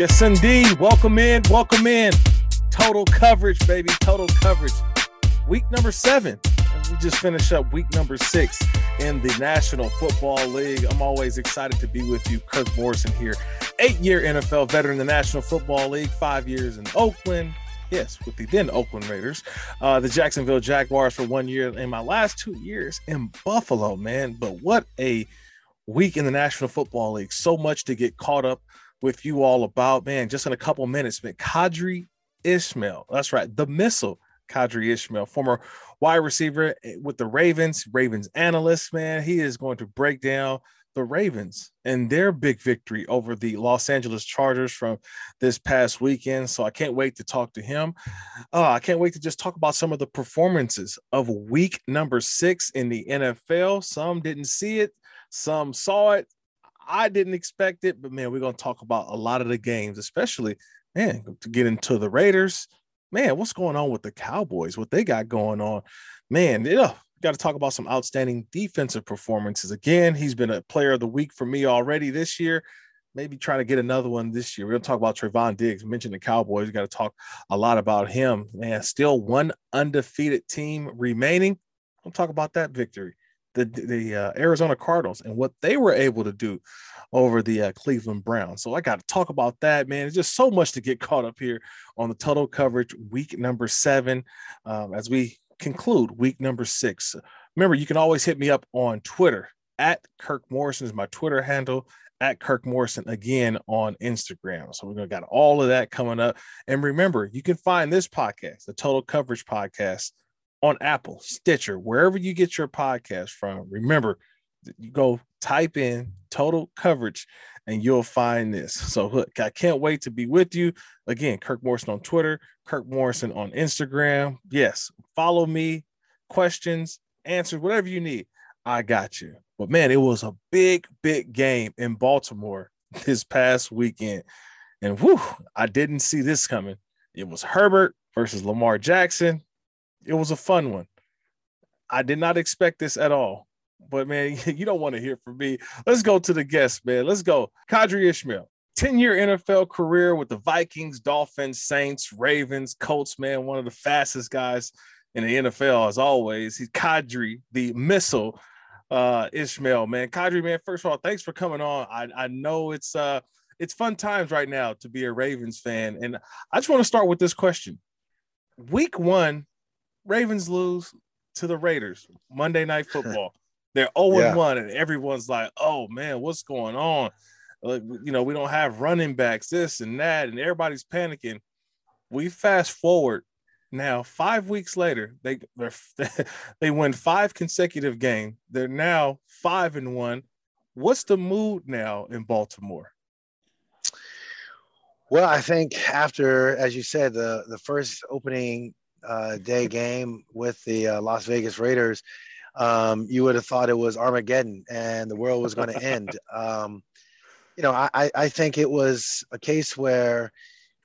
Yes, indeed. Welcome in. Welcome in. Total coverage, baby. Total coverage. Week number seven. We just finished up week number six in the National Football League. I'm always excited to be with you. Kirk Morrison here. Eight year NFL veteran in the National Football League, five years in Oakland. Yes, with the then Oakland Raiders, uh, the Jacksonville Jaguars for one year, and my last two years in Buffalo, man. But what a week in the National Football League. So much to get caught up with you all about, man. Just in a couple minutes, man. Qadry Ismail, that's right, the missile, Qadry Ismail, former wide receiver eh, with the Ravens, Ravens analyst, man. He is going to break down the Ravens and their big victory over the Los Angeles Chargers from this past weekend. So I can't wait to talk to him. Uh, I can't wait to just talk about some of the performances of week number six in the NFL. Some didn't see it, some saw it, I didn't expect it, but man, we're gonna talk about a lot of the games, especially man to get into the Raiders. Man, what's going on with the Cowboys? What they got going on? Man, yeah, got to talk about some outstanding defensive performances. Again, he's been a player of the week for me already this year. Maybe trying to get another one this year. We're gonna talk about Trevon Diggs. Mentioned the Cowboys. We got to talk a lot about him. Man, still one undefeated team remaining. I'll talk about that victory the the uh, Arizona Cardinals and what they were able to do over the uh, Cleveland Browns. So I got to talk about that, man. It's just so much to get caught up here on the total coverage week number seven um, as we conclude week number six. Remember, you can always hit me up on Twitter at Kirk Morrison is my Twitter handle at Kirk Morrison again on Instagram. So we're gonna got all of that coming up. And remember, you can find this podcast, the Total Coverage Podcast, on Apple, Stitcher, wherever you get your podcast from. Remember, you go type in total coverage and you'll find this. So look, I can't wait to be with you. Again, Kirk Morrison on Twitter, Kirk Morrison on Instagram. Yes, follow me, questions, answers, whatever you need. I got you. But man, it was a big, big game in Baltimore this past weekend. And whew, I didn't see this coming. It was Herbert versus Lamar Jackson it was a fun one. I did not expect this at all. But man, you don't want to hear from me. Let's go to the guest, man. Let's go. Qadry Ismail, 10-year NFL career with the Vikings, Dolphins, Saints, Ravens, Colts, man. One of the fastest guys in the NFL, as always. He's Qadry, the missile uh Ismail, man. Qadry, man, first of all, thanks for coming on. I, I know it's uh it's fun times right now to be a Ravens fan. And I just want to start with this question. Week one Ravens lose to the Raiders Monday Night Football. They're 0 yeah. 1, and everyone's like, oh man, what's going on? Like, you know, we don't have running backs, this and that, and everybody's panicking. We fast forward now, five weeks later, they they win five consecutive games. They're now five and one. What's the mood now in Baltimore? Well, I think after, as you said, the the first opening uh, day game with the uh, Las Vegas Raiders, um, you would have thought it was Armageddon and the world was going to end. Um, you know, I, I think it was a case where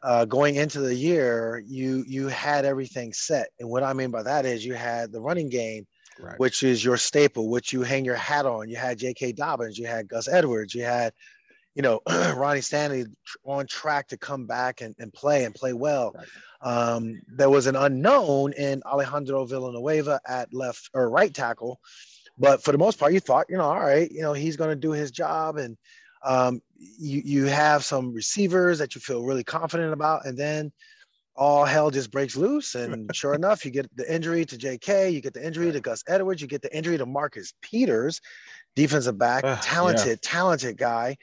uh, going into the year, you you had everything set, and what I mean by that is you had the running game, right. which is your staple, which you hang your hat on. You had J.K. Dobbins, you had Gus Edwards, you had you know, Ronnie Stanley on track to come back and, and play and play well. Right. Um, there was an unknown in Alejandro Villanueva at left or right tackle, but for the most part, you thought, you know, all right, you know, he's going to do his job, and um, you you have some receivers that you feel really confident about, and then all hell just breaks loose. And sure enough, you get the injury to J.K., you get the injury to Gus Edwards, you get the injury to Marcus Peters, defensive back, uh, talented, yeah. talented guy.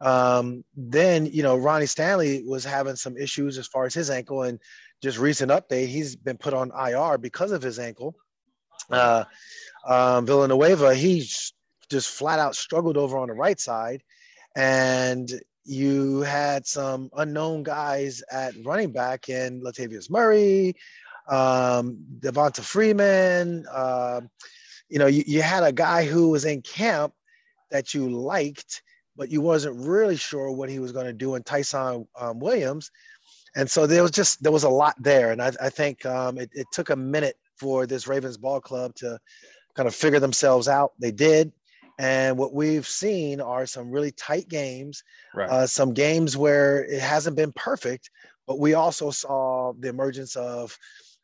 Um, then you know Ronnie Stanley was having some issues as far as his ankle, and just recent update, he's been put on IR because of his ankle. Uh, um, Villanueva, he's just flat out struggled over on the right side, and you had some unknown guys at running back in Latavius Murray, um, Devonta Freeman. Uh, you know, you, you had a guy who was in camp that you liked but you wasn't really sure what he was going to do in Ty'Son um, Williams. And so there was just there was a lot there, and I, I think um, it, it, took a minute for this Ravens ball club to kind of figure themselves out. They did, And what we've seen are some really tight games, Right. uh, some games where it hasn't been perfect, but we also saw the emergence of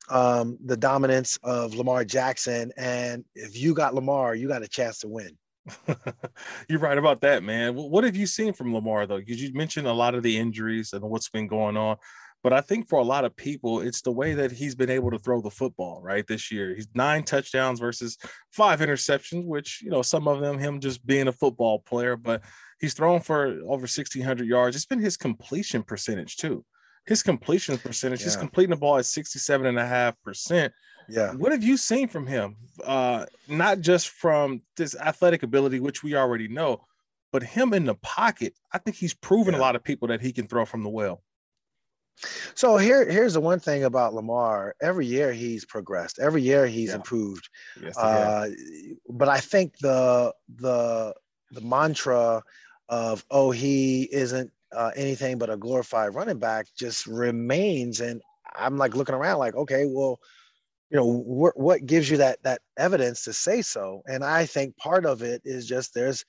um, the dominance of Lamar Jackson. And if you got Lamar, you got a chance to win. You're right about that, man. What have you seen from Lamar though? Because you mentioned a lot of the injuries and what's been going on. But I think for a lot of people, it's the way that he's been able to throw the football, right? This year, he's nine touchdowns versus five interceptions, which, you know, some of them him just being a football player, but he's thrown for over 1,600 yards. It's been his completion percentage, too. His completion percentage, he's completing the ball at 67.5%. Yeah. What have you seen from him? Uh, not just from this athletic ability, which we already know, but him in the pocket. I think he's proven a lot of people that he can throw from the well. So here, here's the one thing about Lamar. Every year he's progressed. Every year he's Yeah. improved. Yes. Uh, but I think the the the mantra of oh he isn't uh, anything but a glorified running back just remains, and I'm like looking around like okay, well, you know what what gives you that that evidence to say so? And I think part of it is just there's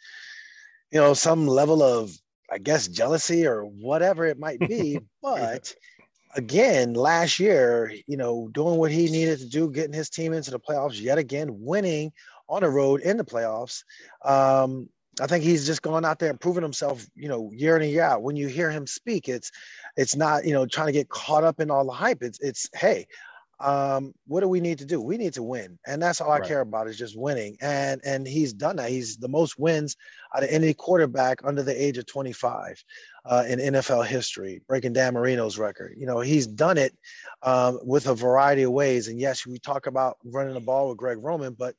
you know some level of I guess jealousy or whatever it might be, but again, last year, you know, doing what he needed to do, getting his team into the playoffs yet again, winning on the road in the playoffs. Um, I think he's just going out there and proving himself, you know, year in and year out. When you hear him speak, it's it's not, you know, trying to get caught up in all the hype. It's it's hey, um, what do we need to do? We need to win, and that's all I care about is just winning. And and he's done that. He's the most wins out of any quarterback under the age of 25 uh, in NFL history, breaking Dan Marino's record. You know, he's done it um, with a variety of ways. And yes, we talk about running the ball with Greg Roman, but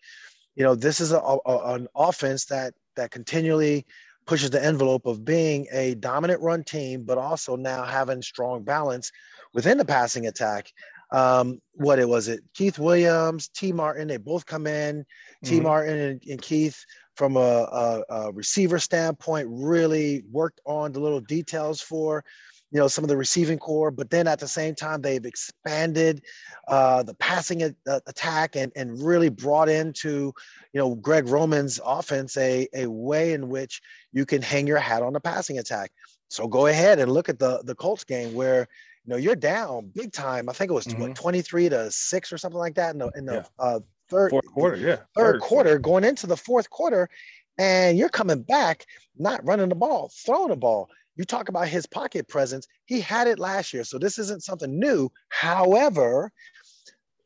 you know, this is a, a- an offense that that continually pushes the envelope of being a dominant run team, but also now having strong balance within the passing attack. Um, what it was it? Keith Williams, Tee Martin, they both come in. T. Mhm. Martin and, and Keith from a, a, a receiver standpoint really worked on the little details for you know some of the receiving corps but then at the same time they've expanded uh, the passing a- attack and, and really brought into you know greg roman's offense a, a way in which you can hang your hat on the passing attack so go ahead and look at the the colts game where you know you're down big time i think it was Mhm. what, 23 to 6 or something like that in the in the Yeah. uh, third Fourth quarter, yeah. third quarter, going into the fourth quarter, and you're coming back, not running the ball, throwing the ball. You talk about his pocket presence. He had it last year, so this isn't something new. However,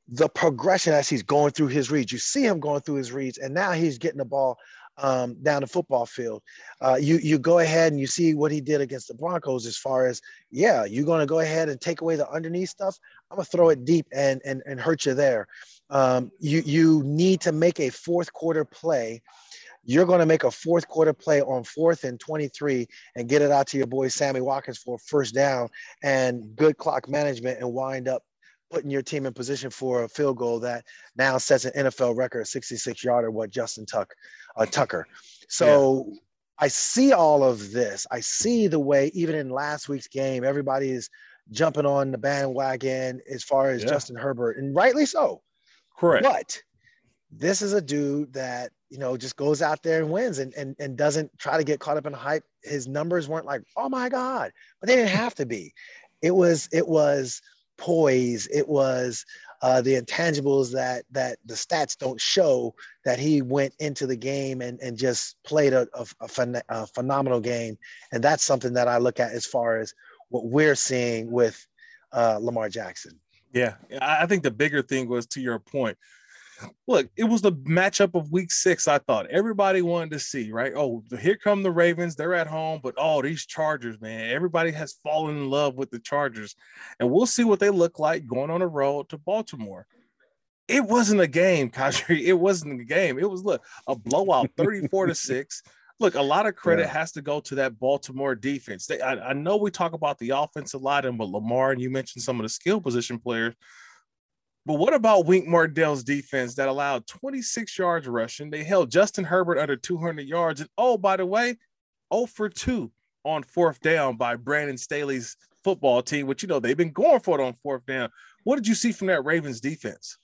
the progression as he's going through his reads, you see him going through his reads, and now he's getting the ball um, down the football field. Uh, you you go ahead and you see what he did against the Broncos as far as yeah, you're going to go ahead and take away the underneath stuff. I'm gonna throw it deep and and and hurt you there um, you you need to make a fourth quarter play. You're going to make a fourth quarter play on fourth and 23 and get it out to your boy Sammy Watkins for first down and good clock management and wind up putting your team in position for a field goal that now sets an NFL record, 66 yarder, what Justin Tuck, uh, Tucker. So I see all of this. I see the way even in last week's game, everybody is jumping on the bandwagon as far as Yeah. Justin Herbert, and rightly so. Correct. But this is a dude that you know just goes out there and wins and and, and doesn't try to get caught up in hype. His numbers weren't like, oh my God, but they didn't have to be. It was it was poise. It was uh, the intangibles that that the stats don't show that he went into the game and and just played a, a, a, phen- a phenomenal game. And that's something that I look at as far as what we're seeing with uh, Lamar Jackson. Yeah, I I think the bigger thing was to your point. Look, it was the matchup of week six. I thought everybody wanted to see, right? Oh, here come the Ravens. They're at home, but oh, these Chargers, man, everybody has fallen in love with the Chargers, and we'll see what they look like going on the road to Baltimore. It wasn't a game, Qadry. It wasn't a game. It was look a blowout, thirty-four to six. Look, a lot of credit Yeah. has to go to that Baltimore defense. They, I, I know we talk about the offense a lot, and but Lamar and you mentioned some of the skill position players. But what about Wink Martindale's defense that allowed 26 yards rushing? They held Justin Herbert under 200 yards. And oh, by the way, 0 for 2 on fourth down by Brandon Staley's football team, which you know they've been going for it on fourth down. What did you see from that Ravens defense?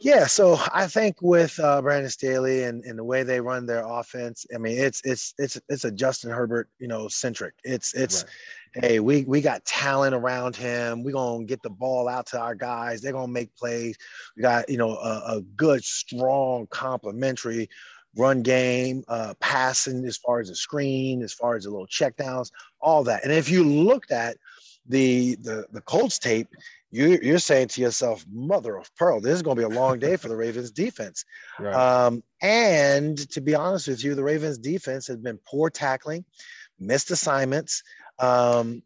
Yeah, so I think with uh, Brandon Staley and, and the way they run their offense, I mean, it's it's it's it's a Justin Herbert, you know, centric. It's it's right. hey, we we got talent around him. We're gonna get the ball out to our guys. They're gonna make plays. We got you know a, a good, strong, complementary run game, uh, passing as far as the screen, as far as the little checkdowns, all that. And if you looked at the the the Colts tape, you, you're saying to yourself, mother of pearl, this is going to be a long day for the Ravens defense. Right. Um, and to be honest with you, the Ravens defense has been poor tackling, missed assignments. Um,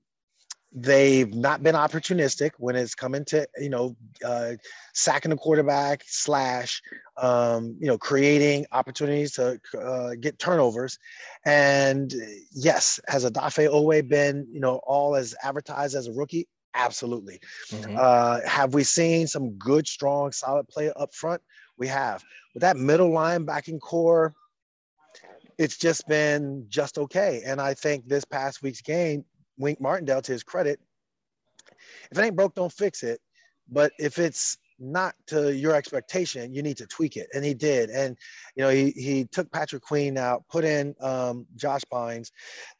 they've not been opportunistic when it's coming to, you know, uh, sacking the quarterback slash, um, you know, creating opportunities to uh, get turnovers. And yes, has Odafe Oweh been, you know, all as advertised as a rookie? Absolutely. Mm-hmm. Uh, have we seen some good, strong, solid play up front? We have. With that middle line backing corps, it's just been just okay. And I think this past week's game, Wink Martindale, to his credit, if it ain't broke, don't fix it. But if it's not to your expectation, you need to tweak it. And he did. And, you know, he, he took Patrick Queen out, put in um, Josh Bynes.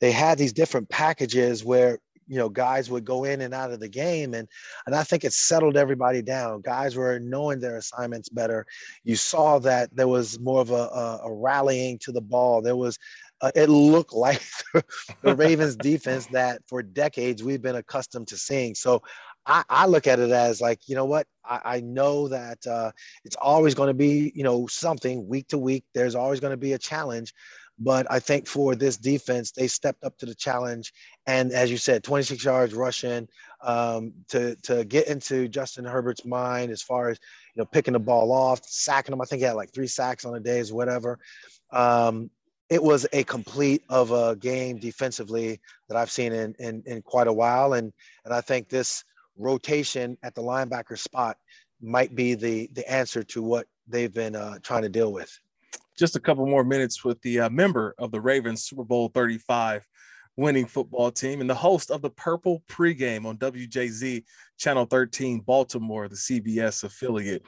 They had these different packages where you know guys would go in and out of the game and and i think it settled everybody down guys were knowing their assignments better you saw that there was more of a, a, a rallying to the ball there was uh, it looked like the ravens defense that for decades we've been accustomed to seeing so I, I, look at it as like, you know what? I, I know that uh, it's always going to be, you know, something week to week. There's always going to be a challenge. But I think for this defense, they stepped up to the challenge. And as you said, 26 yards rushing um, to, to get into Justin Herbert's mind as far as, you know, picking the ball off, sacking him. I think he had like three sacks on the days, whatever. Um, it was a complete of a game defensively that I've seen in, in, in quite a while. And, and I think this rotation at the linebacker spot might be the, the answer to what they've been uh, trying to deal with just a couple more minutes with the uh, member of the Ravens Super Bowl 35 winning football team and the host of the Purple pregame on WJZ Channel 13 Baltimore, the CBS affiliate.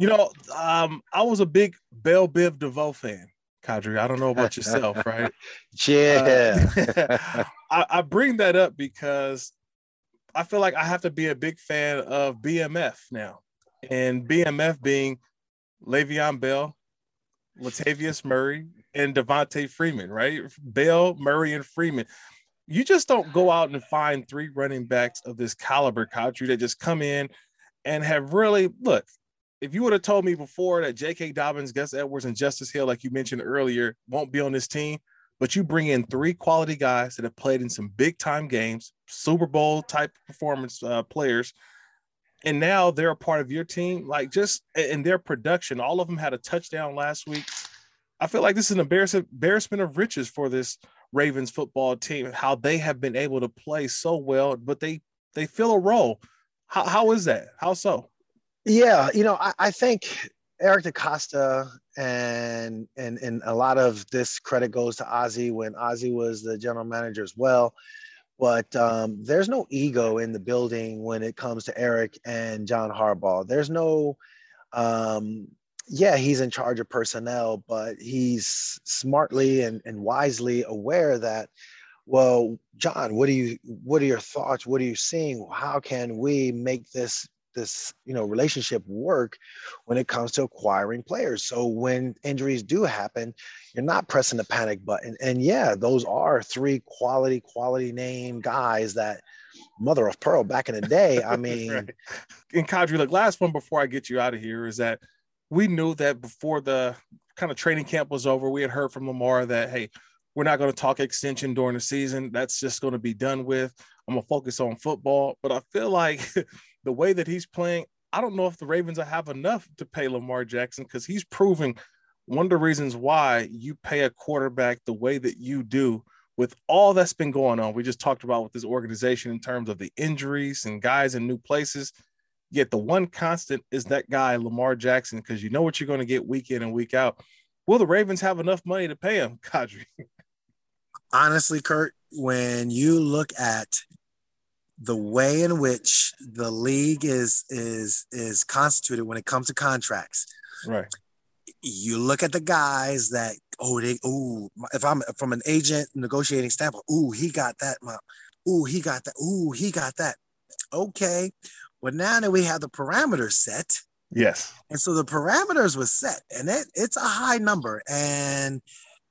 You know, um, I was a big Bell Biv DeVoe fan, Qadry. I don't know about yourself, right? yeah. Uh, I, I bring that up because I feel like I have to be a big fan of BMF now, and BMF being Le'Veon Bell, Latavius Murray, and Devonta Freeman, right? Bell, Murray, and Freeman. You just don't go out and find three running backs of this caliber, country that just come in and have really look. If you would have told me before that J.K. Dobbins, Gus Edwards, and Justice Hill, like you mentioned earlier, won't be on this team, but you bring in three quality guys that have played in some big time games, Super Bowl type performance uh, players and now they're a part of your team. Like just in their production, all of them had a touchdown last week. I feel like this is an embarrassment of riches for this Ravens football team. How they have been able to play so well, but they they fill a role. How how is that? How so? Yeah, you know, I, I think Eric DeCosta and and and a lot of this credit goes to Ozzie when Ozzie was the general manager as well but um, there's no ego in the building when it comes to Eric and John Harbaugh. There's no, um, yeah, he's in charge of personnel, but he's smartly and, and wisely aware that, well, John, what do you, what are your thoughts? What are you seeing? How can we make this this you know relationship work when it comes to acquiring players. So when injuries do happen you're not pressing the panic button. And yeah those are three quality quality name guys that mother of pearl back in the day. I mean right. and Qadry, the last one before i get you out of here is that we knew that before the kind of training camp was over we had heard from lamar that hey we're not going to talk extension during the season. That's just going to be done with. I'm going to focus on football. But i feel like the way that he's playing, I don't know if the Ravens have enough to pay Lamar Jackson because he's proving one of the reasons why you pay a quarterback the way that you do with all that's been going on. We just talked about with this organization in terms of the injuries and guys in new places. Yet the one constant is that guy, Lamar Jackson, because you know what you're going to get week in and week out. Will the Ravens have enough money to pay him, Qadry? Honestly, Kirk, when you look at the way in which the league is is is constituted when it comes to contracts. Right. You look at the guys that oh they oh if I'm from an agent negotiating standpoint, oh he got that, oh he got that, oh he got that. Okay, well now that we have the parameters set, yes, and so the parameters was set, and it, it's a high number, and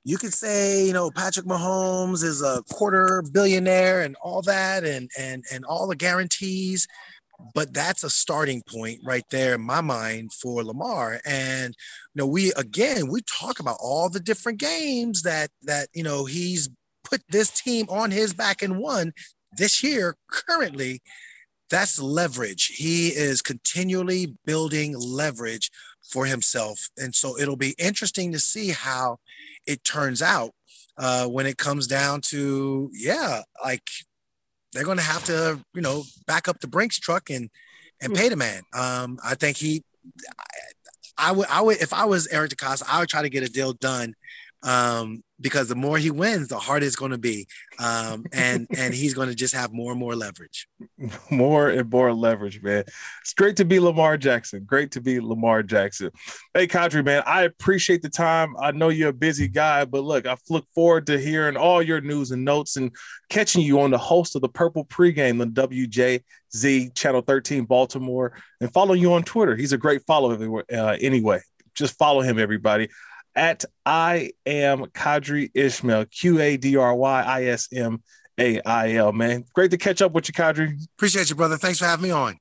you could say, you know, Patrick Mahomes is a quarter billionaire and all that and and and all the guarantees, but that's a starting point right there in my mind for Lamar. And you know, we again we talk about all the different games that that you know he's put this team on his back and won this year currently that's leverage. He is continually building leverage for himself. And so it'll be interesting to see how it turns out uh, when it comes down to, yeah, like they're going to have to, you know, back up the Brinks truck and and hmm. pay the man. Um, I think he, I, I would, I would, if I was Eric DeCosta, I would try to get a deal done um, because the more he wins, the harder it's going to be, um, and and he's going to just have more and more leverage. More and more leverage, man. It's great to be Lamar Jackson. Great to be Lamar Jackson. Hey, Qadry, man, I appreciate the time. I know you're a busy guy, but look, I look forward to hearing all your news and notes and catching you on the host of the Purple Pregame on WJZ Channel 13 Baltimore, and follow you on Twitter. He's a great follow everywhere. Uh, anyway, just follow him, everybody at I am Qadry Ismail, Q A D R Y I S M A I L, man. Great to catch up with you, Qadry. Appreciate you, brother. Thanks for having me on.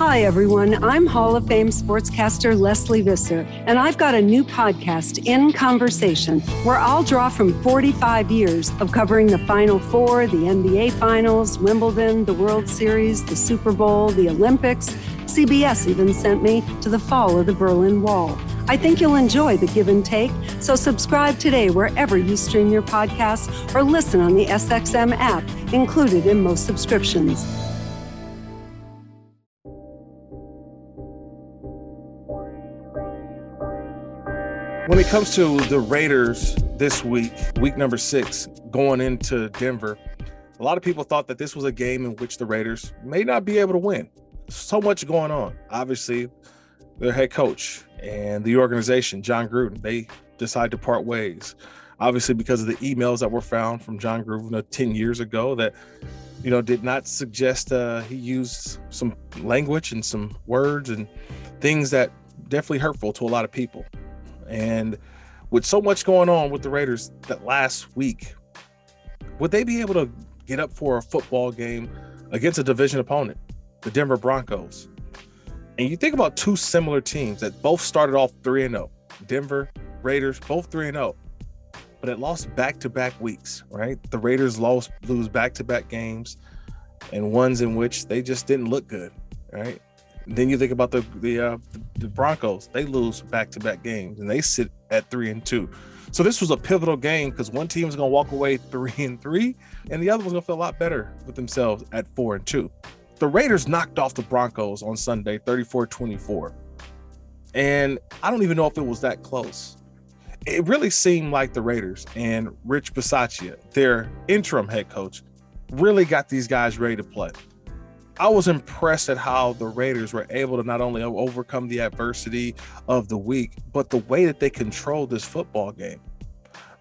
Hi, everyone. I'm Hall of Fame sportscaster Lesley Visser, and I've got a new podcast, In Conversation, where I'll draw from 45 years of covering the Final Four, the NBA Finals, Wimbledon, the World Series, the Super Bowl, the Olympics. CBS even sent me to the fall of the Berlin Wall. I think you'll enjoy the give and take, so subscribe today wherever you stream your podcasts or listen on the SXM app, included in most subscriptions. When it comes to the Raiders this week, week number six, going into Denver, a lot of people thought that this was a game in which the Raiders may not be able to win. So much going on. Obviously, their head coach and the organization, Jon Gruden, they decide to part ways. Obviously, because of the emails that were found from Jon Gruden uh, 10 years ago that, you know, did not suggest uh, he used some language and some words and things that definitely hurtful to a lot of people. And with so much going on with the Raiders that last week, would they be able to get up for a football game against a division opponent, the Denver Broncos? And you think about two similar teams that both started off 3 and 0. Denver Raiders both 3 and 0. But it lost back-to-back weeks, right? The Raiders lost lose back-to-back games and ones in which they just didn't look good, right? And then you think about the the, uh, the Broncos, they lose back-to-back games and they sit at 3 and 2. So this was a pivotal game because one team was going to walk away 3 and 3 and the other was going to feel a lot better with themselves at 4 and 2 the Raiders knocked off the Broncos on Sunday 34 24. And I don't even know if it was that close. It really seemed like the Raiders and Rich Bisaccia, their interim head coach, really got these guys ready to play. I was impressed at how the Raiders were able to not only overcome the adversity of the week, but the way that they controlled this football game.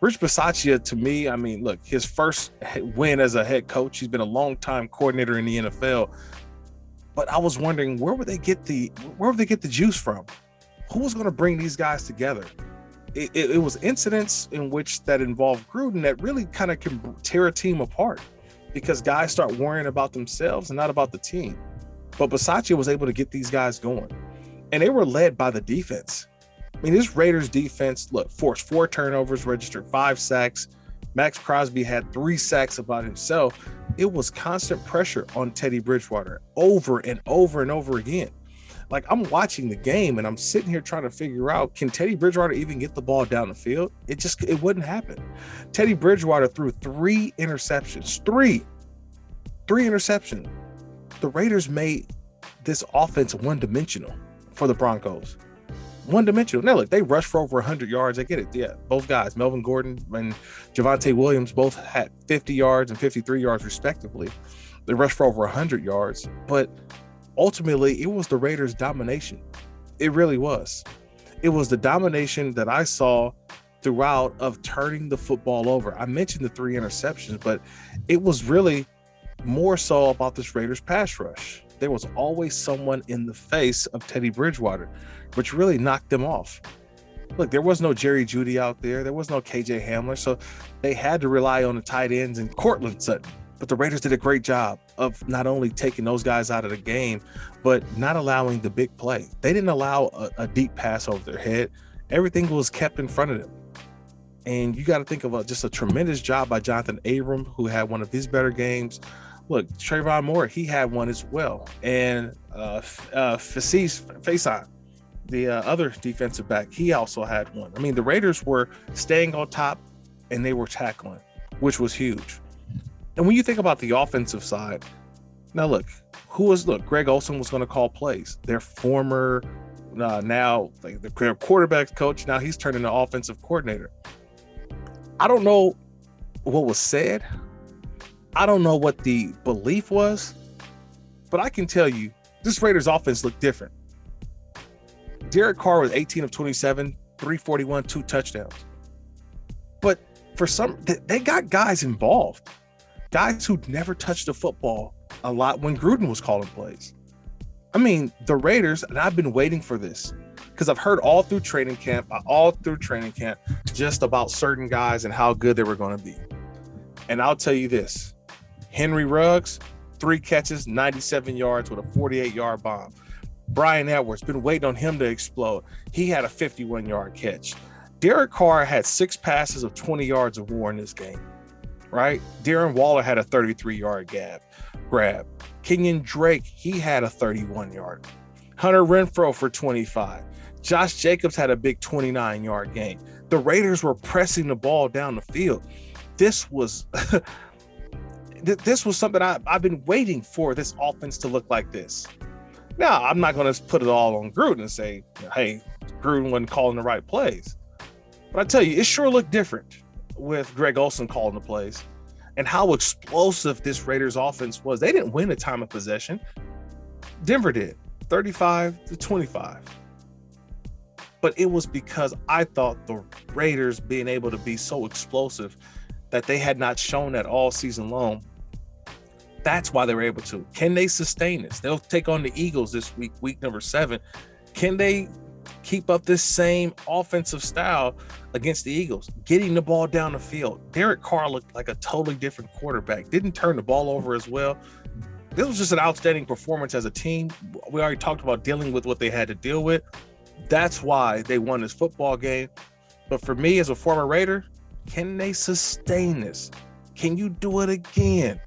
Rich Bisaccia, to me, I mean, look, his first win as a head coach, he's been a long time coordinator in the NFL. But I was wondering where would they get the where would they get the juice from? Who was going to bring these guys together? It, it, it, was incidents in which that involved Gruden that really kind of can tear a team apart because guys start worrying about themselves and not about the team. But Bisaccia was able to get these guys going, and they were led by the defense. I mean, this Raiders defense, look, forced four turnovers, registered five sacks. Maxx Crosby had three sacks about himself. It was constant pressure on Teddy Bridgewater over and over and over again. Like I'm watching the game and I'm sitting here trying to figure out can Teddy Bridgewater even get the ball down the field? It just it wouldn't happen. Teddy Bridgewater threw three interceptions, three, three interceptions. The Raiders made this offense one dimensional for the Broncos one dimensional. Now, look, they rushed for over 100 yards. I get it. Yeah, both guys, Melvin Gordon and Javonte Williams, both had 50 yards and 53 yards, respectively. They rushed for over 100 yards, but ultimately it was the Raiders' domination. It really was. It was the domination that I saw throughout of turning the football over. I mentioned the three interceptions, but it was really more so about this Raiders pass rush. There was always someone in the face of Teddy Bridgewater, which really knocked them off. Look, there was no Jerry Jeudy out there. There was no KJ Hamler. So they had to rely on the tight ends and Courtland Sutton. But the Raiders did a great job of not only taking those guys out of the game, but not allowing the big play. They didn't allow a, a deep pass over their head. Everything was kept in front of them. And you got to think of a, just a tremendous job by Jonathan Abram, who had one of his better games. Look, Trayvon Moore, he had one as well. And uh, uh, Facyson, the uh, other defensive back, he also had one. I mean, the Raiders were staying on top and they were tackling, which was huge. And when you think about the offensive side, now look, who was look? Greg Olson was going to call plays. Their former, uh, now like the quarterback coach. Now he's turning the offensive coordinator. I don't know what was said. I don't know what the belief was, but I can tell you this Raiders offense looked different. Derek Carr was 18 of 27, 341, two touchdowns. But for some, they got guys involved guys who'd never touched the football a lot when Gruden was calling plays. I mean, the Raiders, and I've been waiting for this because I've heard all through training camp, uh, all through training camp, just about certain guys and how good they were going to be. And I'll tell you this Henry Ruggs, three catches, 97 yards with a 48 yard bomb. Bryan Edwards, been waiting on him to explode. He had a 51 yard catch. Derek Carr had six passes of 20 yards or more in this game right? Darren Waller had a 33 yard gap grab. Kenyan Drake, he had a 31 yard. Hunter Renfrow for 25. Josh Jacobs had a big 29 yard game. The Raiders were pressing the ball down the field. This was this was something I, I've been waiting for this offense to look like this. Now, I'm not going to put it all on Gruden and say, hey, Gruden wasn't calling the right plays. But I tell you, it sure looked different with Greg Olson calling the plays and how explosive this Raiders offense was. They didn't win a time of possession. Denver did 35 to 25. But it was because I thought the Raiders being able to be so explosive that they had not shown that all season long. That's why they were able to. Can they sustain this? They'll take on the Eagles this week, week number seven. Can they keep up this same offensive style against the Eagles, getting the ball down the field. Derek Carr looked like a totally different quarterback, didn't turn the ball over as well. This was just an outstanding performance as a team. We already talked about dealing with what they had to deal with. That's why they won this football game. But for me, as a former Raider, can they sustain this? Can you do it again?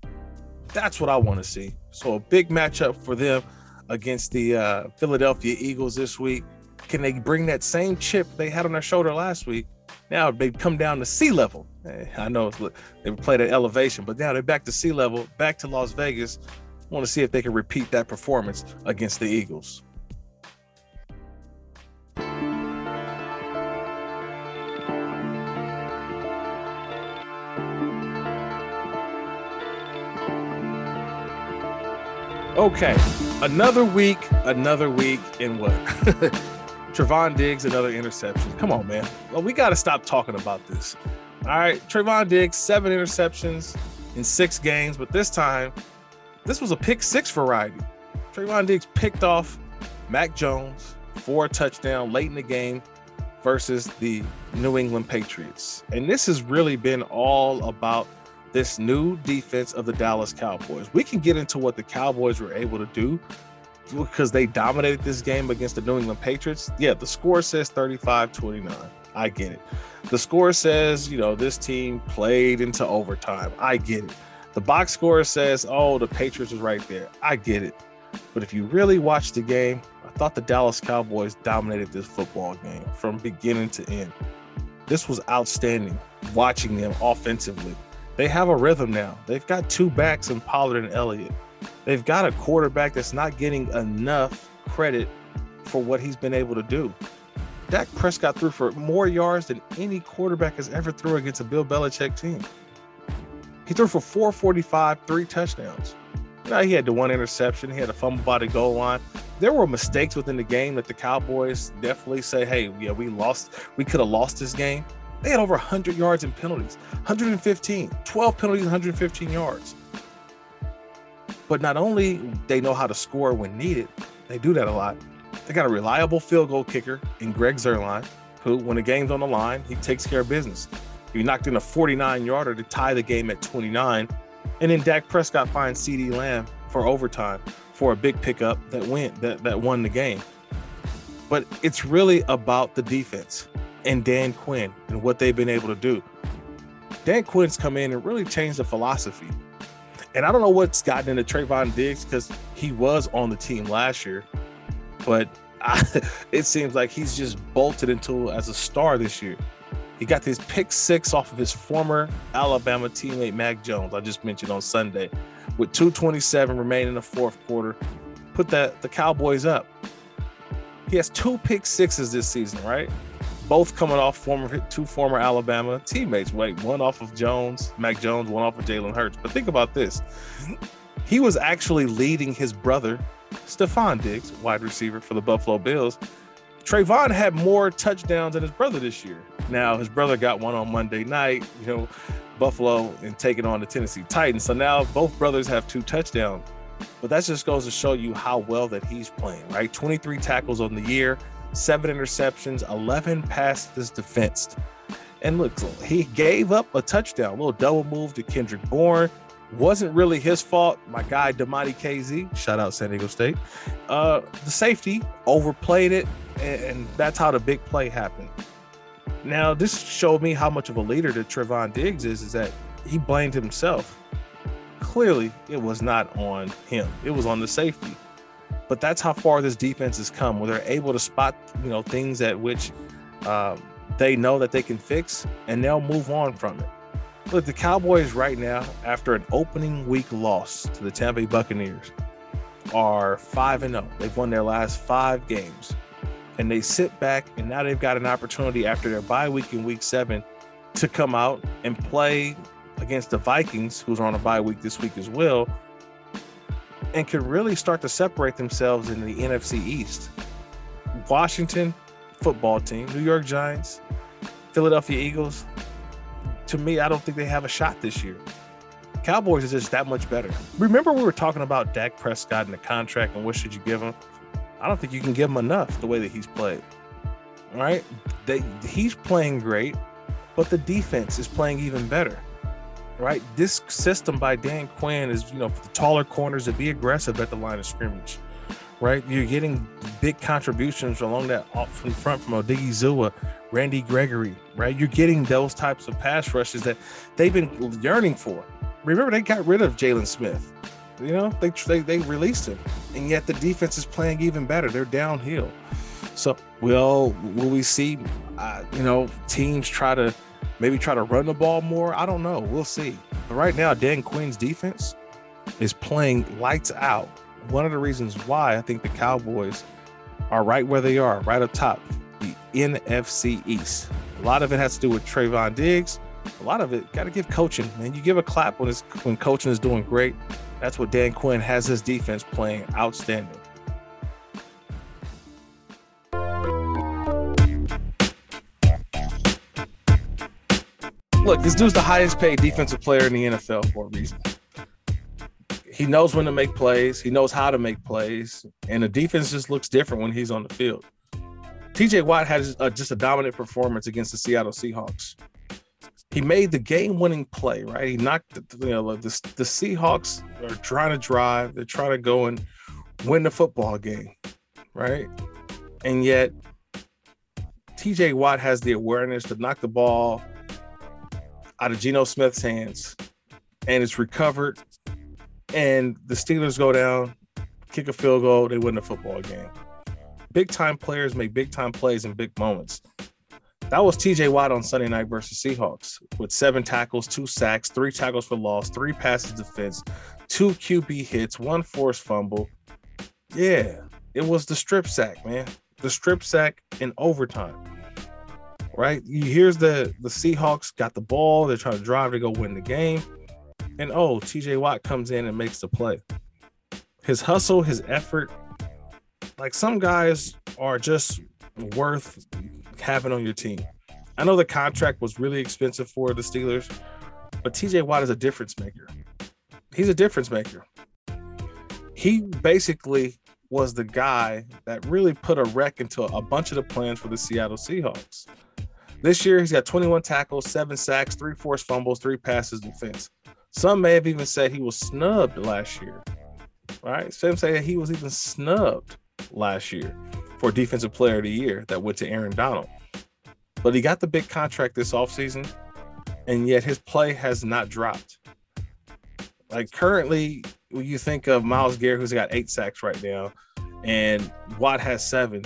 That's what I want to see. So a big matchup for them against the uh, Philadelphia Eagles this week. Can they bring that same chip they had on their shoulder last week? Now they come down to sea level. Eh, I know they played at elevation, but now they're back to sea level, back to Las Vegas. Want to see if they can repeat that performance against the Eagles. Okay, another week, another week in what? Trevon Diggs, another interception. Come on, man. Well, we got to stop talking about this. All right. Trevon Diggs, seven interceptions in six games, but this time, this was a pick six variety. Trevon Diggs picked off Mac Jones for a touchdown late in the game versus the New England Patriots. And this has really been all about this new defense of the Dallas Cowboys. We can get into what the Cowboys were able to do because they dominated this game against the New England Patriots. Yeah, the score says 35 29. I get it. The score says, you know, this team played into overtime. I get it. The box score says, oh, the Patriots was right there. I get it. But if you really watch the game, I thought the Dallas Cowboys dominated this football game from beginning to end. This was outstanding watching them offensively. They have a rhythm now. They've got two backs in Pollard and Elliott. They've got a quarterback that's not getting enough credit for what he's been able to do. Dak Prescott threw for more yards than any quarterback has ever threw against a Bill Belichick team. He threw for 445, three touchdowns. Now he had the one interception. He had a fumble by the goal line. There were mistakes within the game that the Cowboys definitely say, "Hey, yeah, we lost. We could have lost this game." They had over 100 yards in penalties, 115, 12 penalties, 115 yards. But not only they know how to score when needed, they do that a lot. They got a reliable field goal kicker in Greg Zuerlein, who, when the game's on the line, he takes care of business. He knocked in a 49 yarder to tie the game at 29. And then Dak Prescott finds CeeDee Lamb for overtime for a big pickup that went that, that won the game. But it's really about the defense and Dan Quinn and what they've been able to do. Dan Quinn's come in and really changed the philosophy. And I don't know what's gotten into Trevon Diggs because he was on the team last year, but I, it seems like he's just bolted into as a star this year. He got this pick six off of his former Alabama teammate Mac Jones, I just mentioned on Sunday, with 227 remaining in the fourth quarter. Put that the Cowboys up. He has two pick sixes this season, right? Both coming off former two former Alabama teammates. Wait, one off of Jones, Mac Jones, one off of Jalen Hurts. But think about this. He was actually leading his brother, Stefon Diggs, wide receiver for the Buffalo Bills. Trevon had more touchdowns than his brother this year. Now his brother got one on Monday night, you know, Buffalo and taking on the Tennessee Titans. So now both brothers have two touchdowns. But that just goes to show you how well that he's playing, right? 23 tackles on the year, seven interceptions, 11 passes defensed. And look, he gave up a touchdown, a little double move to Kendrick Bourne. Wasn't really his fault. My guy, Damani Kazee, shout out San Diego State. Uh, the safety overplayed it, and that's how the big play happened. Now, this showed me how much of a leader that Trevon Diggs is, is that he blamed himself. Clearly, it was not on him. It was on the safety. But that's how far this defense has come, where they're able to spot, you know, things at which um, they know that they can fix, and they'll move on from it. Look, the Cowboys right now, after an opening week loss to the Tampa Bay Buccaneers, are 5 and 0. They've won their last five games. And they sit back, and now they've got an opportunity after their bye week in week seven to come out and play against the Vikings, who's on a bye week this week as well, and could really start to separate themselves in the NFC East. Washington football team, New York Giants, Philadelphia Eagles, to me, I don't think they have a shot this year. Cowboys is just that much better. Remember, we were talking about Dak Prescott and the contract and what should you give him? I don't think you can give him enough the way that he's played. All right. They, he's playing great, but the defense is playing even better. Right. This system by Dan Quinn is, you know, the taller corners to be aggressive at the line of scrimmage. Right. You're getting big contributions along that off from front from Odighizuwa, Randy Gregory. Right. You're getting those types of pass rushes that they've been yearning for. Remember, they got rid of Jaylon Smith. You know, they, they they released him, and yet the defense is playing even better. They're downhill. So, will will we see? Uh, you know, teams try to maybe try to run the ball more. I don't know. We'll see. But right now, Dan Quinn's defense is playing lights out. One of the reasons why I think the Cowboys are right where they are, right up top, the NFC East. A lot of it has to do with Trevon Diggs. A lot of it got to give coaching, man. you give a clap when it's when coaching is doing great. That's what Dan Quinn has his defense playing outstanding. Look, this dude's the highest paid defensive player in the NFL for a reason. He knows when to make plays, he knows how to make plays, and the defense just looks different when he's on the field. TJ Watt has uh, just a dominant performance against the Seattle Seahawks. He made the game-winning play, right? He knocked the, you know, the, the Seahawks are trying to drive, they're trying to go and win the football game, right? And yet, TJ Watt has the awareness to knock the ball out of Geno Smith's hands, and it's recovered. And the Steelers go down, kick a field goal, they win the football game. Big time players make big time plays in big moments. That was TJ Watt on Sunday night versus Seahawks with seven tackles, two sacks, three tackles for loss, three passes defense, two QB hits, one forced fumble. Yeah, it was the strip sack, man. The strip sack in overtime right? Here's the the Seahawks got the ball. They're trying to drive to go win the game, and oh, T.J. Watt comes in and makes the play. his hustle, his effort. Like some guys are just worth having on your team. I know the contract was really expensive for the Steelers, but TJ Watt is a difference maker. He's a difference maker. He basically was the guy that really put a wreck into a bunch of the plans for the Seattle Seahawks. This year, he's got 21 tackles, seven sacks, three forced fumbles, three passes defense. Some may have even said he was snubbed last year. Right? Some say he was even snubbed last year for Defensive Player of the Year that went to Aaron Donald. But he got the big contract this offseason, and yet his play has not dropped. Like currently, when you think of Myles Garrett, who's got eight sacks right now, and Watt has seven,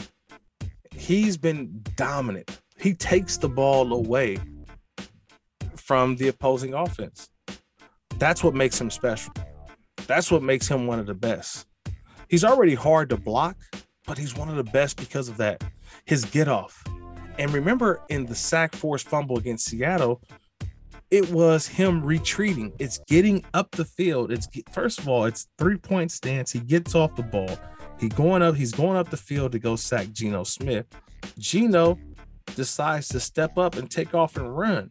he's been dominant. He takes the ball away from the opposing offense. That's what makes him special. That's what makes him one of the best. He's already hard to block, but he's one of the best because of that. His get off. And remember in the sack force fumble against Seattle, it was him retreating. It's getting up the field. It's first of all, it's three point stance. He gets off the ball. He going up, he's going up the field to go sack Geno Smith. Geno decides to step up and take off and run.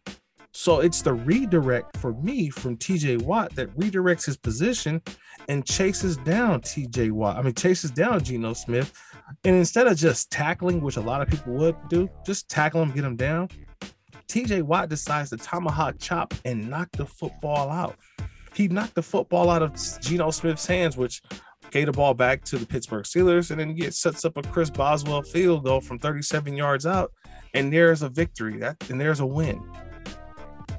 So it's the redirect for me from TJ Watt that redirects his position and chases down TJ Watt. I mean, chases down Geno Smith. And instead of just tackling, which a lot of people would do, just tackle him, get him down. TJ Watt decides to tomahawk chop and knock the football out. He knocked the football out of Geno Smith's hands, which gave the ball back to the Pittsburgh Steelers, and then he sets up a Chris Boswell field goal from 37 yards out, and there's a victory. That and there's a win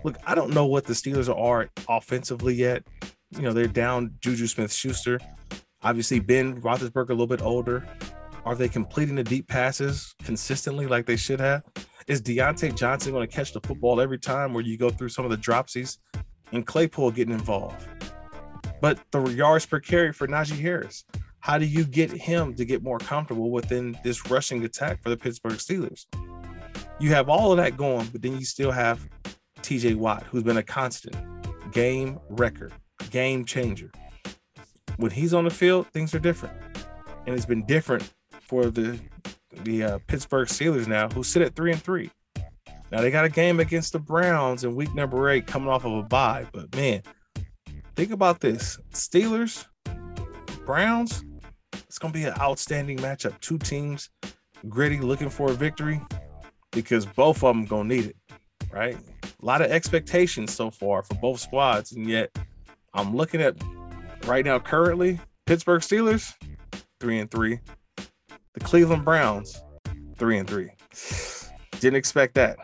look, I don't know what the Steelers are offensively yet. You know, they're down Juju Smith Schuster. Obviously, Ben Roethlisberger a little bit older. Are they completing the deep passes consistently like they should have? Is Diontae Johnson going to catch the football every time where you go through some of the dropsies and Claypool getting involved? But the yards per carry for Najee Harris, how do you get him to get more comfortable within this rushing attack for the Pittsburgh Steelers? You have all of that going, but then you still have TJ Watt, who's been a constant game record, game changer. When he's on the field, things are different. And it's been different for the the uh, Pittsburgh Steelers now, who sit at three and three. Now they got a game against the Browns in week number eight, coming off of a bye. But man, think about this: Steelers, Browns. It's gonna be an outstanding matchup. Two teams, gritty, looking for a victory, because both of them gonna need it, right? a lot of expectations so far for both squads, and yet I'm looking at right now currently Pittsburgh Steelers three and three, the Cleveland Browns three and three. Didn't expect that.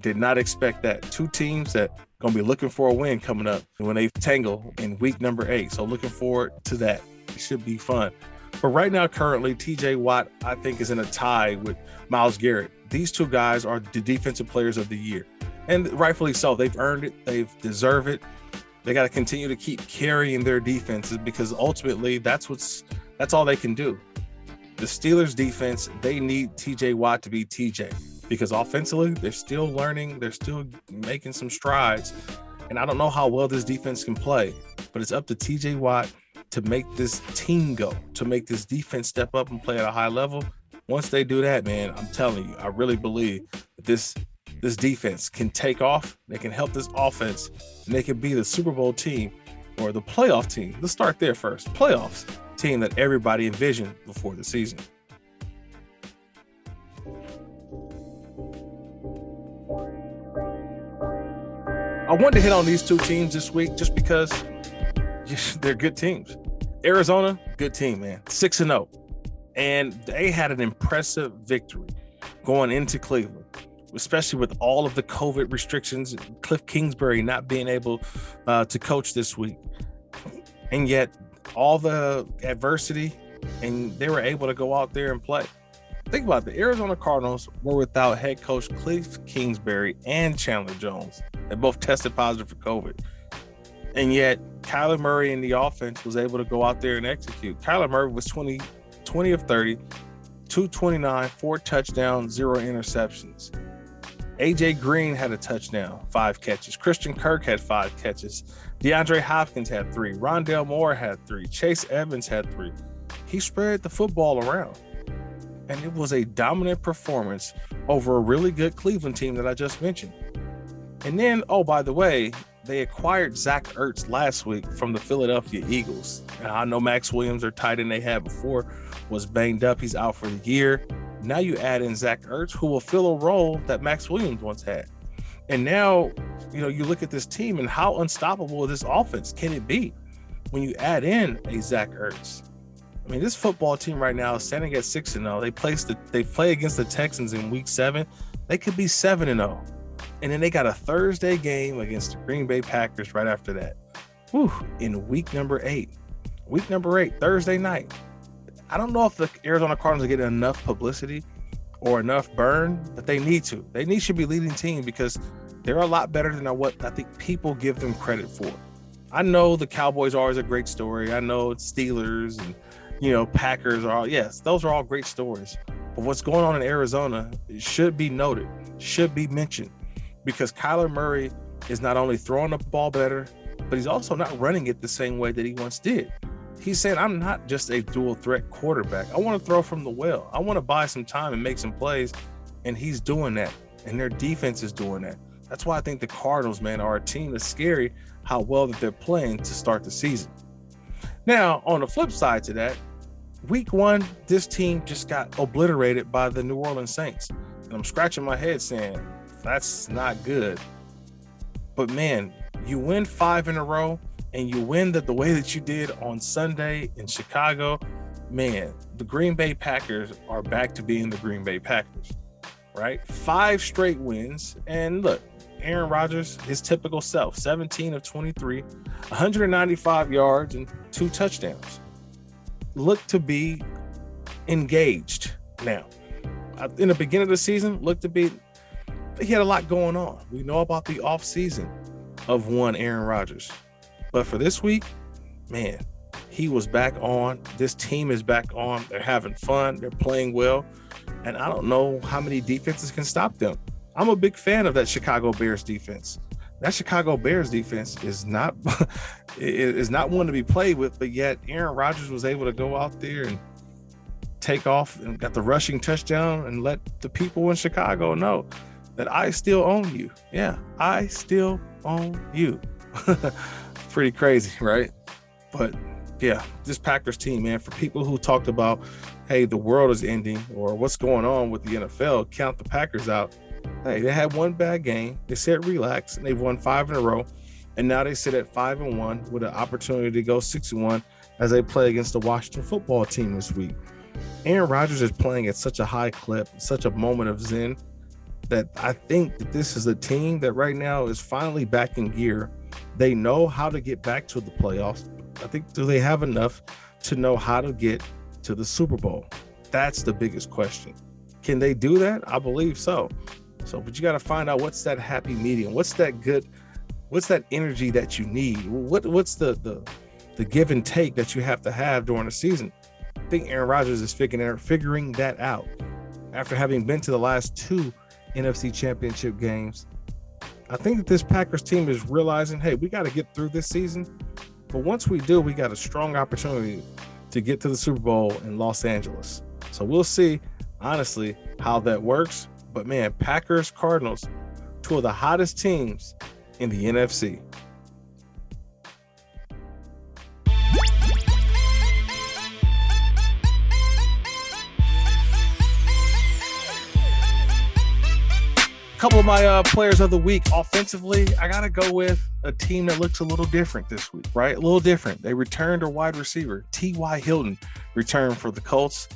Did not expect that. Two teams that gonna be looking for a win coming up when they tangle in week number eight. So looking forward to that. It should be fun. But right now, currently, TJ Watt, I think, is in a tie with Myles Garrett. These two guys are the defensive players of the year and rightfully so. They've earned it. They've deserve it. They got to continue to keep carrying their defenses because ultimately that's what's that's all they can do. The Steelers defense, they need TJ Watt to be TJ because offensively they're still learning, they're still making some strides. And I don't know how well this defense can play, but it's up to TJ Watt to make this team go, to make this defense step up and play at a high level. Once they do that, man, I'm telling you, I really believe that this this defense can take off, they can help this offense, and they can be the Super Bowl team or the playoff team. Let's start there first. Playoffs team that everybody envisioned before the season. I wanted to hit on these two teams this week just because they're good teams. Arizona, good team, man. 6 and 0. And they had an impressive victory going into Cleveland especially with all of the COVID restrictions, Cliff Kingsbury not being able uh, to coach this week, and yet all the adversity, and they were able to go out there and play. Think about it, the Arizona Cardinals were without head coach Cliff Kingsbury and Chandler Jones. They both tested positive for COVID. And yet Kyler Murray in the offense was able to go out there and execute. Kyler Murray was 20, 20 of 30, 229, four touchdowns, zero interceptions AJ Green had a touchdown, five catches. Christian Kirk had five catches. DeAndre Hopkins had three. Rondale Moore had three. Chase Edmonds had three. He spread the football around. And it was a dominant performance over a really good Cleveland team that I just mentioned. And then, oh, by the way, they acquired Zach Ertz last week from the Philadelphia Eagles. And I know Maxx Williams, their tight end they had before, was banged up. He's out for the year. Now you add in Zach Ertz, who will fill a role that Maxx Williams once had. And now, you know, you look at this team and how unstoppable this offense can it be when you add in a Zach Ertz? I mean, this football team right now is standing at six and zero. Oh. They place the they play against the Texans in Week Seven. They could be seven and zero, oh. and then they got a Thursday game against the Green Bay Packers right after that. Whew, in Week number eight, Week number eight, Thursday night. I don't know if the Arizona Cardinals are getting enough publicity or enough burn, but they need to. They need to be leading team because they're a lot better than what I think people give them credit for. I know the Cowboys are always a great story. I know it's Steelers and you know Packers are all yes, those are all great stories. But what's going on in Arizona should be noted, should be mentioned, because Kyler Murray is not only throwing the ball better, but he's also not running it the same way that he once did he said, I'm not just a dual threat quarterback. I want to throw from the well. I want to buy some time and make some plays. And he's doing that. And their defense is doing that. That's why I think the Cardinals, man, are a team that's scary how well that they're playing to start the season. Now, on the flip side to that, week one, this team just got obliterated by the New Orleans Saints. And I'm scratching my head saying, that's not good. But man, you win five in a row and you win that the way that you did on Sunday in Chicago, man, the Green Bay Packers are back to being the Green Bay Packers, right? Five straight wins. And look, Aaron Rodgers, his typical self, 17 of 23, 195 yards and two touchdowns. Look to be engaged now. In the beginning of the season, looked to be, he had a lot going on. We know about the off season of one Aaron Rodgers. But for this week, man, he was back on. This team is back on. They're having fun. They're playing well. And I don't know how many defenses can stop them. I'm a big fan of that Chicago Bears defense. That Chicago Bears defense is not is not one to be played with, but yet Aaron Rodgers was able to go out there and take off and got the rushing touchdown and let the people in Chicago know that I still own you. Yeah, I still own you. pretty crazy, right? But yeah, this Packers team, man, for people who talked about, hey, the world is ending or what's going on with the NFL, count the Packers out. Hey, they had one bad game. They said relax, and they've won five in a row. And now they sit at five and one with an opportunity to go six and one as they play against the Washington football team this week. Aaron Rodgers is playing at such a high clip, such a moment of zen that I think that this is a team that right now is finally back in gear they know how to get back to the playoffs. I think do they have enough to know how to get to the Super Bowl? That's the biggest question. Can they do that? I believe so. So, but you got to find out what's that happy medium. What's that good? What's that energy that you need? What what's the the the give and take that you have to have during the season? I think Aaron Rodgers is figuring figuring that out after having been to the last two NFC Championship games I think that this Packers team is realizing, hey, we got to get through this season. But once we do, we got a strong opportunity to get to the Super Bowl in Los Angeles. So we'll see, honestly, how that works. But man, Packers, Cardinals, two of the hottest teams in the NFC. A couple of my uh, players of the week offensively, I got to go with a team that looks a little different this week, right? A little different. They returned a wide receiver. T.Y. Hilton returned for the Colts.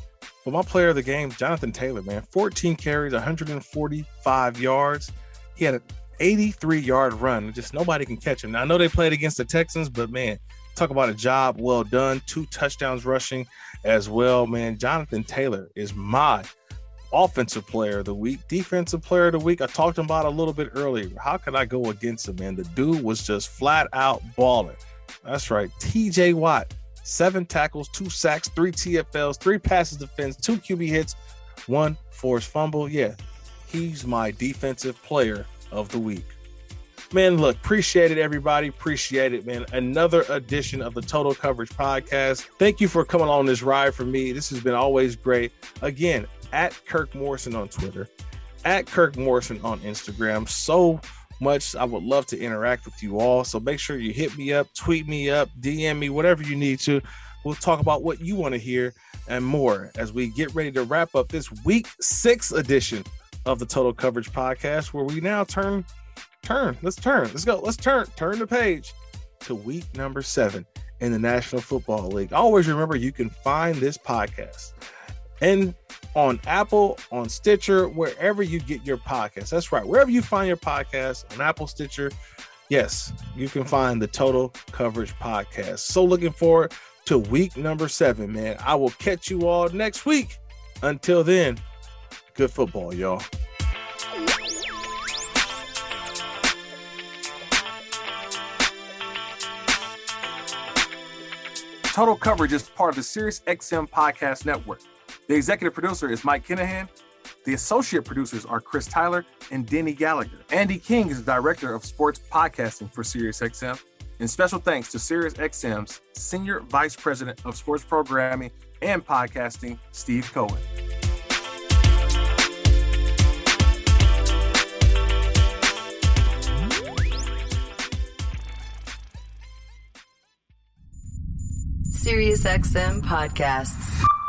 But my player of the game, Jonathan Taylor, man, 14 carries, 145 yards. He had an 83 yard run. Just nobody can catch him. Now, I know they played against the Texans, but man, talk about a job well done. Two touchdowns rushing as well, man. Jonathan Taylor is my offensive player of the week, defensive player of the week. I talked about a little bit earlier. How could I go against him, man? The dude was just flat out balling. That's right. TJ Watt, seven tackles, two sacks, three TFLs, three passes defense, two QB hits, one forced fumble. Yeah, he's my defensive player of the week. Man, look, appreciate it, everybody. Appreciate it, man. Another edition of the Total Coverage Podcast. Thank you for coming on this ride for me. This has been always great. Again, at Kirk Morrison on Twitter, at Kirk Morrison on Instagram. So much. I would love to interact with you all. So make sure you hit me up, tweet me up, DM me, whatever you need to. We'll talk about what you want to hear and more as we get ready to wrap up this week six edition of the Total Coverage Podcast, where we now turn, turn, let's turn, let's go, let's turn, turn the page to week number seven in the National Football League. Always remember you can find this podcast and on Apple, on Stitcher, wherever you get your podcast. That's right. Wherever you find your podcast on Apple, Stitcher, yes, you can find the Total Coverage Podcast. So looking forward to week number seven, man. I will catch you all next week. Until then, good football, y'all. Total Coverage is part of the Sirius XM Podcast Network. The executive producer is Mike Kinahan. The associate producers are Chris Tyler and Denny Gallagher. Andy King is the director of sports podcasting for SiriusXM. And special thanks to SiriusXM's senior vice president of sports programming and podcasting, Steve Cohen. SiriusXM podcasts.